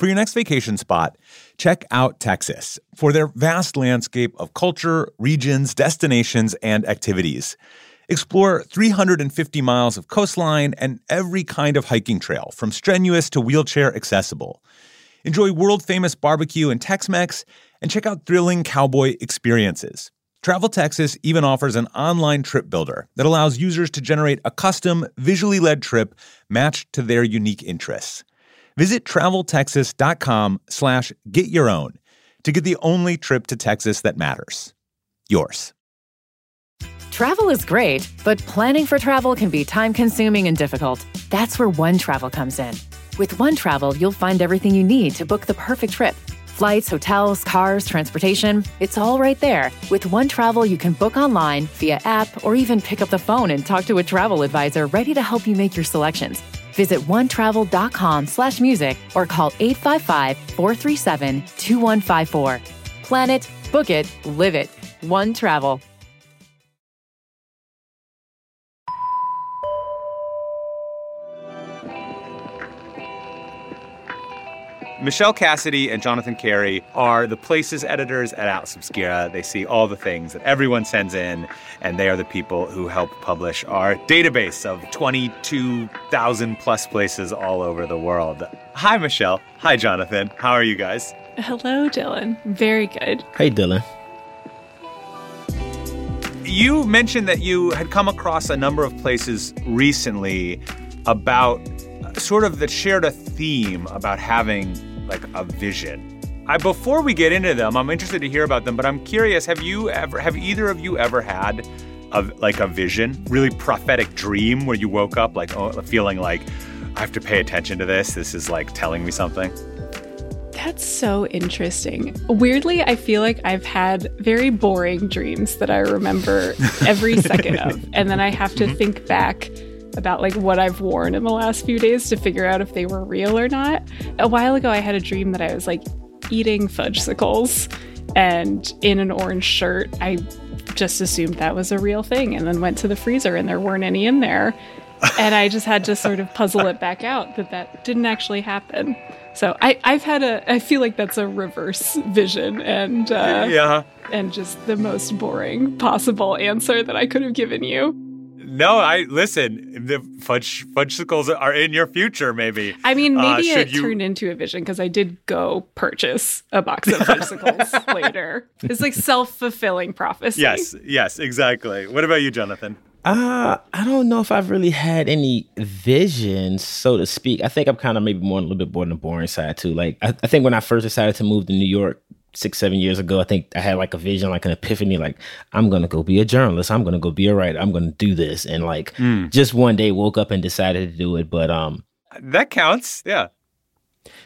For your next vacation spot, check out Texas for their vast landscape of culture, regions, destinations, and activities. Explore 350 miles of coastline and every kind of hiking trail, from strenuous to wheelchair accessible. Enjoy world famous barbecue and Tex Mex, and check out thrilling cowboy experiences. Travel Texas even offers an online trip builder that allows users to generate a custom, visually led trip matched to their unique interests. Visit traveltexas.com slash get your own to get the only trip to Texas that matters. Yours. Travel is great, but planning for travel can be time consuming and difficult. That's where One Travel comes in. With One Travel, you'll find everything you need to book the perfect trip. Flights, hotels, cars, transportation, it's all right there. With One Travel, you can book online, via app, or even pick up the phone and talk to a travel advisor ready to help you make your selections. Visit onetravel.com slash music or call 855-437-2154. Plan it, book it, live it. One Travel. Michelle Cassidy and Jonathan Carey are the places editors at Atlas Obscura. They see all the things that everyone sends in, and they are the people who help publish our database of 22,000 plus places all over the world. Hi, Michelle. Hi, Jonathan. How are you guys? Hello, Dylan. Very good. Hey, Dylan. You mentioned that you had come across a number of places recently about sort of that shared a theme about having like a vision. I, before we get into them, I'm interested to hear about them, but I'm curious, have you ever have either of you ever had a, like a vision, really prophetic dream where you woke up like oh, feeling like I have to pay attention to this. This is like telling me something. That's so interesting. Weirdly, I feel like I've had very boring dreams that I remember every second of. And then I have to mm-hmm. think back about like what I've worn in the last few days to figure out if they were real or not. A while ago I had a dream that I was like eating fudgesicles and in an orange shirt. I just assumed that was a real thing and then went to the freezer and there weren't any in there. and I just had to sort of puzzle it back out that that didn't actually happen. So I, I've had a, I feel like that's a reverse vision and, uh, yeah. and just the most boring possible answer that I could have given you. No, I listen. The fudge fudgesicles are in your future, maybe. I mean, uh, maybe uh, it you... turned into a vision because I did go purchase a box of fudgesicles later. It's like self fulfilling prophecy. Yes, yes, exactly. What about you, Jonathan? Uh, I don't know if I've really had any visions, so to speak. I think I'm kind of maybe more a little bit more on the boring side too. Like, I, I think when I first decided to move to New York, six, seven years ago, I think I had like a vision, like an epiphany, like I'm gonna go be a journalist. I'm gonna go be a writer. I'm gonna do this. And like mm. just one day woke up and decided to do it. But um That counts. Yeah.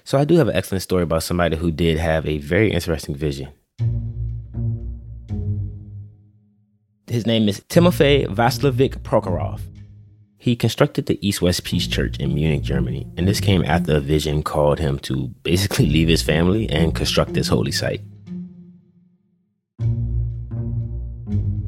So I do have an excellent story about somebody who did have a very interesting vision. His name is Timofey Vaslovich Prokhorov. He constructed the East West Peace Church in Munich, Germany, and this came after a vision called him to basically leave his family and construct this holy site.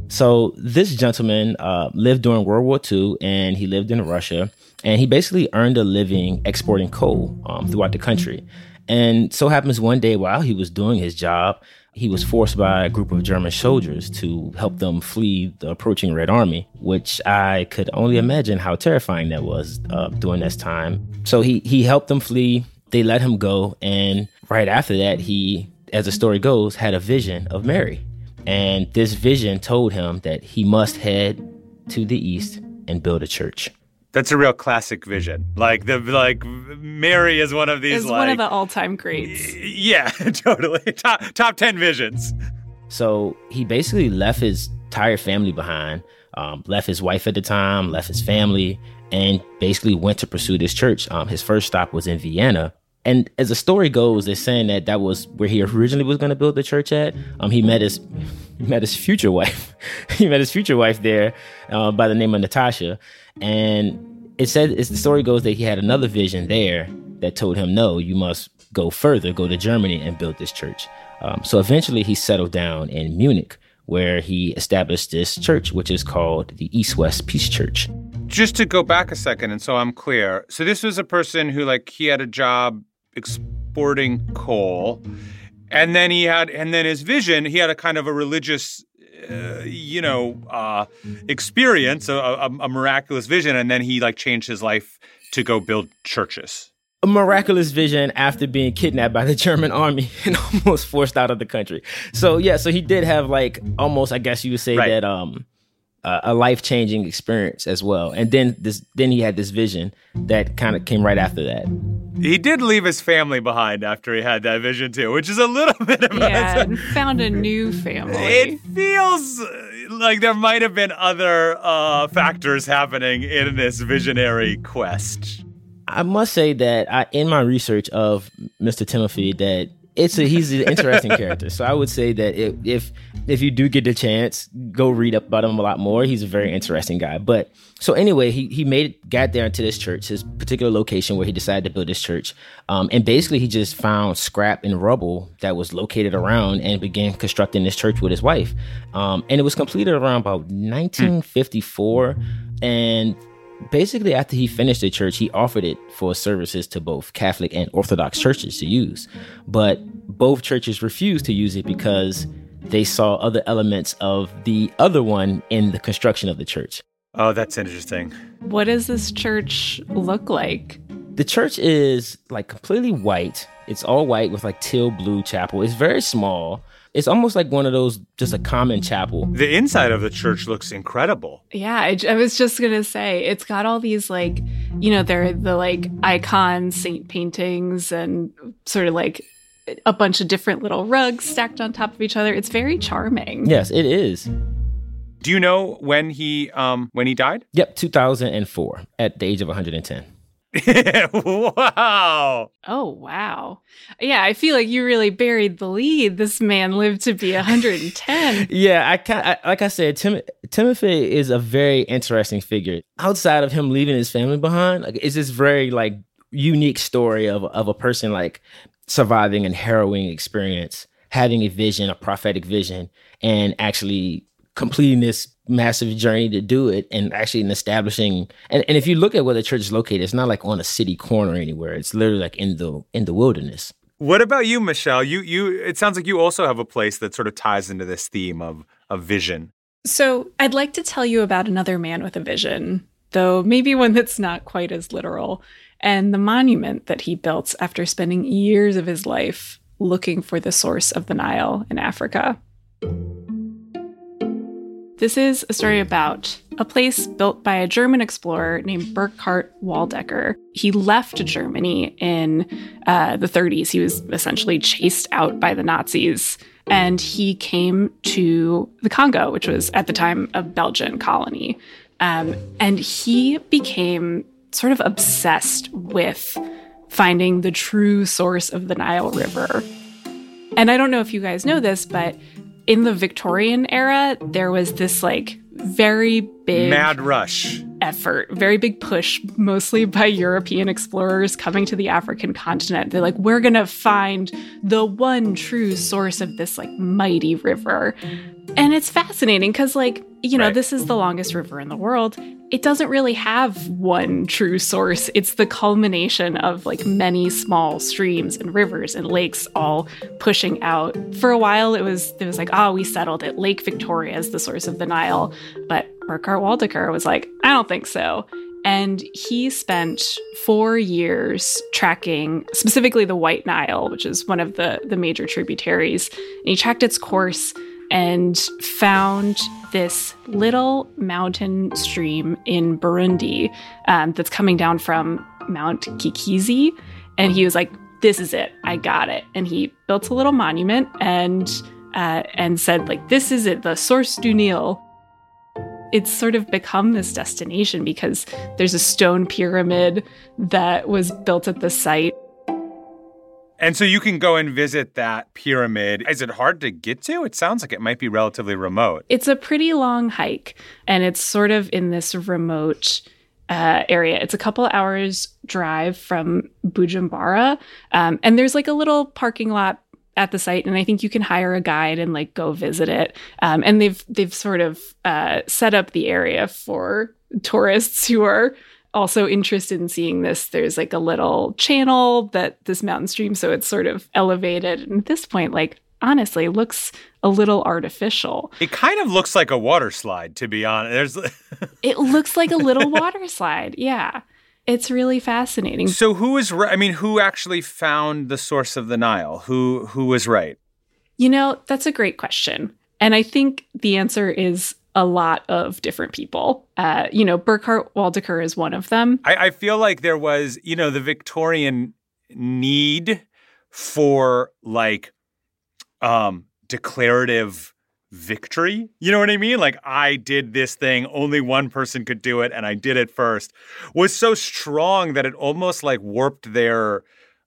So, this gentleman uh, lived during World War II and he lived in Russia, and he basically earned a living exporting coal um, throughout the country. And so happens one day while he was doing his job, he was forced by a group of German soldiers to help them flee the approaching Red Army, which I could only imagine how terrifying that was uh, during this time. So he he helped them flee. They let him go, and right after that, he, as the story goes, had a vision of Mary, and this vision told him that he must head to the east and build a church. That's a real classic vision. Like the like Mary is one of these. Is like, one of the all time greats. Yeah, totally. Top top ten visions. So he basically left his entire family behind. Um, left his wife at the time, left his family, and basically went to pursue this church. Um, his first stop was in Vienna, and as the story goes, they're saying that that was where he originally was going to build the church at. Um, he met his he met his future wife. he met his future wife there uh, by the name of Natasha, and it said as the story goes that he had another vision there that told him, no, you must go further, go to Germany and build this church. Um, so eventually he settled down in Munich, where he established this church, which is called the East West Peace Church. Just to go back a second, and so I'm clear. So this was a person who, like, he had a job exporting coal. And then he had, and then his vision, he had a kind of a religious, uh, you know, uh, experience, a, a, a miraculous vision. And then he like changed his life to go build churches a miraculous vision after being kidnapped by the German army and almost forced out of the country. So yeah, so he did have like almost, I guess you would say right. that um uh, a life changing experience as well. And then this, then he had this vision that kind of came right after that. He did leave his family behind after he had that vision too, which is a little bit of yeah, and found a new family. It feels like there might have been other uh, factors happening in this visionary quest. I must say that I, in my research of Mr. Timothy, that it's a he's an interesting character. So I would say that if, if if you do get the chance, go read up about him a lot more. He's a very interesting guy. But so anyway, he he made got there into this church, his particular location where he decided to build this church. Um, and basically, he just found scrap and rubble that was located around and began constructing this church with his wife. Um, and it was completed around about 1954. And basically after he finished the church he offered it for services to both catholic and orthodox churches to use. But both churches refused to use it because they saw other elements of the other one in the construction of the church. Oh that's interesting. What does this church look like? The church is like completely white. It's all white with like teal blue chapel. It's very small it's almost like one of those just a common chapel. The inside of the church looks incredible. Yeah, I, I was just gonna say it's got all these like, you know, they're the like icon saint paintings and sort of like a bunch of different little rugs stacked on top of each other. It's very charming. Yes, it is. Do you know when he um when he died? Yep, 2004 at the age of 110. wow. Oh, wow. Yeah, I feel like you really buried the lead. This man lived to be 110. yeah, I, can I like I said, Tim, Timothy is a very interesting figure. Outside of him leaving his family behind, like it's this very like unique story of of a person like surviving and harrowing experience, having a vision, a prophetic vision, and actually completing this massive journey to do it and actually in establishing and, and if you look at where the church is located it's not like on a city corner anywhere. It's literally like in the in the wilderness. What about you michelle? You you it sounds like you also have a place that sort of ties into this theme of of vision. So i'd like to tell you about another man with a vision though maybe one that's not quite as literal and the monument that he built after spending years of his life looking for the source of the nile in africa this is a story about a place built by a German explorer named Burkhard Waldecker. He left Germany in uh, the 30s. He was essentially chased out by the Nazis and he came to the Congo, which was at the time a Belgian colony. Um, and he became sort of obsessed with finding the true source of the Nile River. And I don't know if you guys know this, but in the Victorian era, there was this like very big mad rush effort, very big push, mostly by European explorers coming to the African continent. They're like, we're gonna find the one true source of this like mighty river. And it's fascinating because, like, you know, right. this is the longest river in the world. It doesn't really have one true source. It's the culmination of like many small streams and rivers and lakes all pushing out. For a while, it was it was like, oh, we settled it. Lake Victoria is the source of the Nile, but Burkhard Waldecker was like, I don't think so. And he spent four years tracking specifically the White Nile, which is one of the, the major tributaries. And he tracked its course and found this little mountain stream in Burundi um, that's coming down from Mount Kikizi. And he was like, This is it. I got it. And he built a little monument and uh, and said, like, this is it, the source du Nil. It's sort of become this destination because there's a stone pyramid that was built at the site and so you can go and visit that pyramid. Is it hard to get to? It sounds like it might be relatively remote. It's a pretty long hike, and it's sort of in this remote uh, area. It's a couple hours drive from Bujumbura, um, and there's like a little parking lot at the site, and I think you can hire a guide and like go visit it. Um, and they've they've sort of uh, set up the area for tourists who are also interested in seeing this. There's like a little channel that this mountain stream, so it's sort of elevated. And at this point, like honestly, looks a little artificial. It kind of looks like a water slide, to be honest. There's it looks like a little water slide. Yeah. It's really fascinating. So who is right? I mean, who actually found the source of the Nile? Who who was right? You know, that's a great question. And I think the answer is a lot of different people. Uh, you know, Burkhard Waldecker is one of them. I, I feel like there was, you know, the Victorian need for like um declarative victory. You know what I mean? Like, I did this thing, only one person could do it, and I did it first, was so strong that it almost like warped their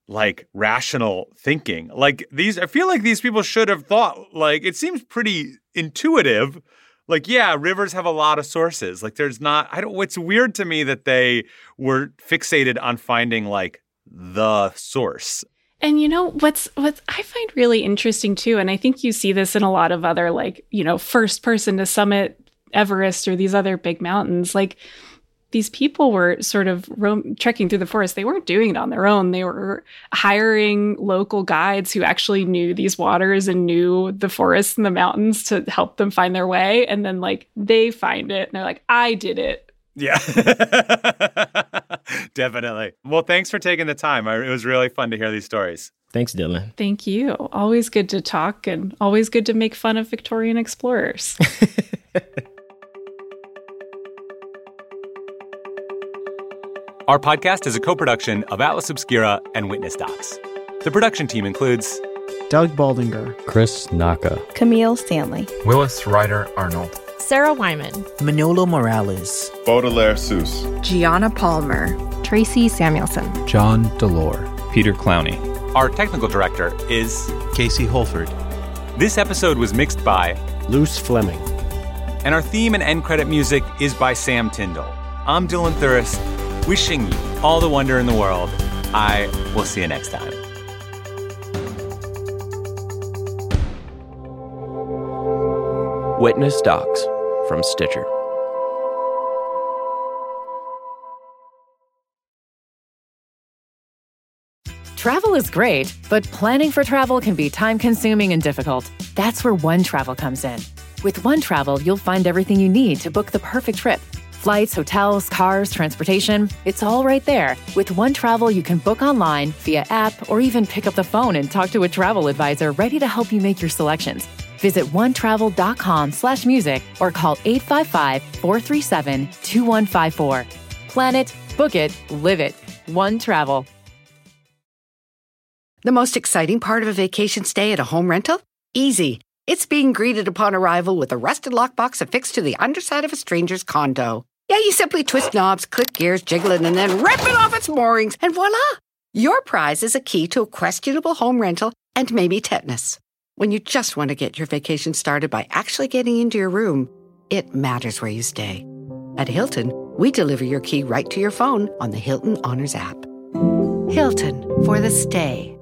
like rational thinking. Like, these, I feel like these people should have thought, like, it seems pretty intuitive. Like, yeah, rivers have a lot of sources. Like, there's not, I don't, it's weird to me that they were fixated on finding like the source. And you know what's what I find really interesting too, and I think you see this in a lot of other like you know first person to summit Everest or these other big mountains. Like these people were sort of roam, trekking through the forest. They weren't doing it on their own. They were hiring local guides who actually knew these waters and knew the forests and the mountains to help them find their way. And then like they find it and they're like, I did it. Yeah. Definitely. Well, thanks for taking the time. It was really fun to hear these stories. Thanks, Dylan. Thank you. Always good to talk and always good to make fun of Victorian explorers. Our podcast is a co production of Atlas Obscura and Witness Docs. The production team includes Doug Baldinger, Chris Naka, Camille Stanley, Willis Ryder Arnold. Sarah Wyman, Manolo Morales, Baudelaire Seuss, Gianna Palmer, Tracy Samuelson, John Delore, Peter Clowney. Our technical director is Casey Holford. This episode was mixed by Luce Fleming. And our theme and end credit music is by Sam Tyndall. I'm Dylan Thuras, wishing you all the wonder in the world. I will see you next time. Witness Docs from Stitcher. Travel is great, but planning for travel can be time consuming and difficult. That's where One Travel comes in. With One Travel, you'll find everything you need to book the perfect trip flights, hotels, cars, transportation. It's all right there. With One Travel, you can book online, via app, or even pick up the phone and talk to a travel advisor ready to help you make your selections. Visit onetravel.com slash music or call 855-437-2154. Plan it, book it, live it. One Travel. The most exciting part of a vacation stay at a home rental? Easy. It's being greeted upon arrival with a rusted lockbox affixed to the underside of a stranger's condo. Yeah, you simply twist knobs, click gears, jiggle it, and then rip it off its moorings, and voila! Your prize is a key to a questionable home rental and maybe tetanus. When you just want to get your vacation started by actually getting into your room, it matters where you stay. At Hilton, we deliver your key right to your phone on the Hilton Honors app. Hilton for the stay.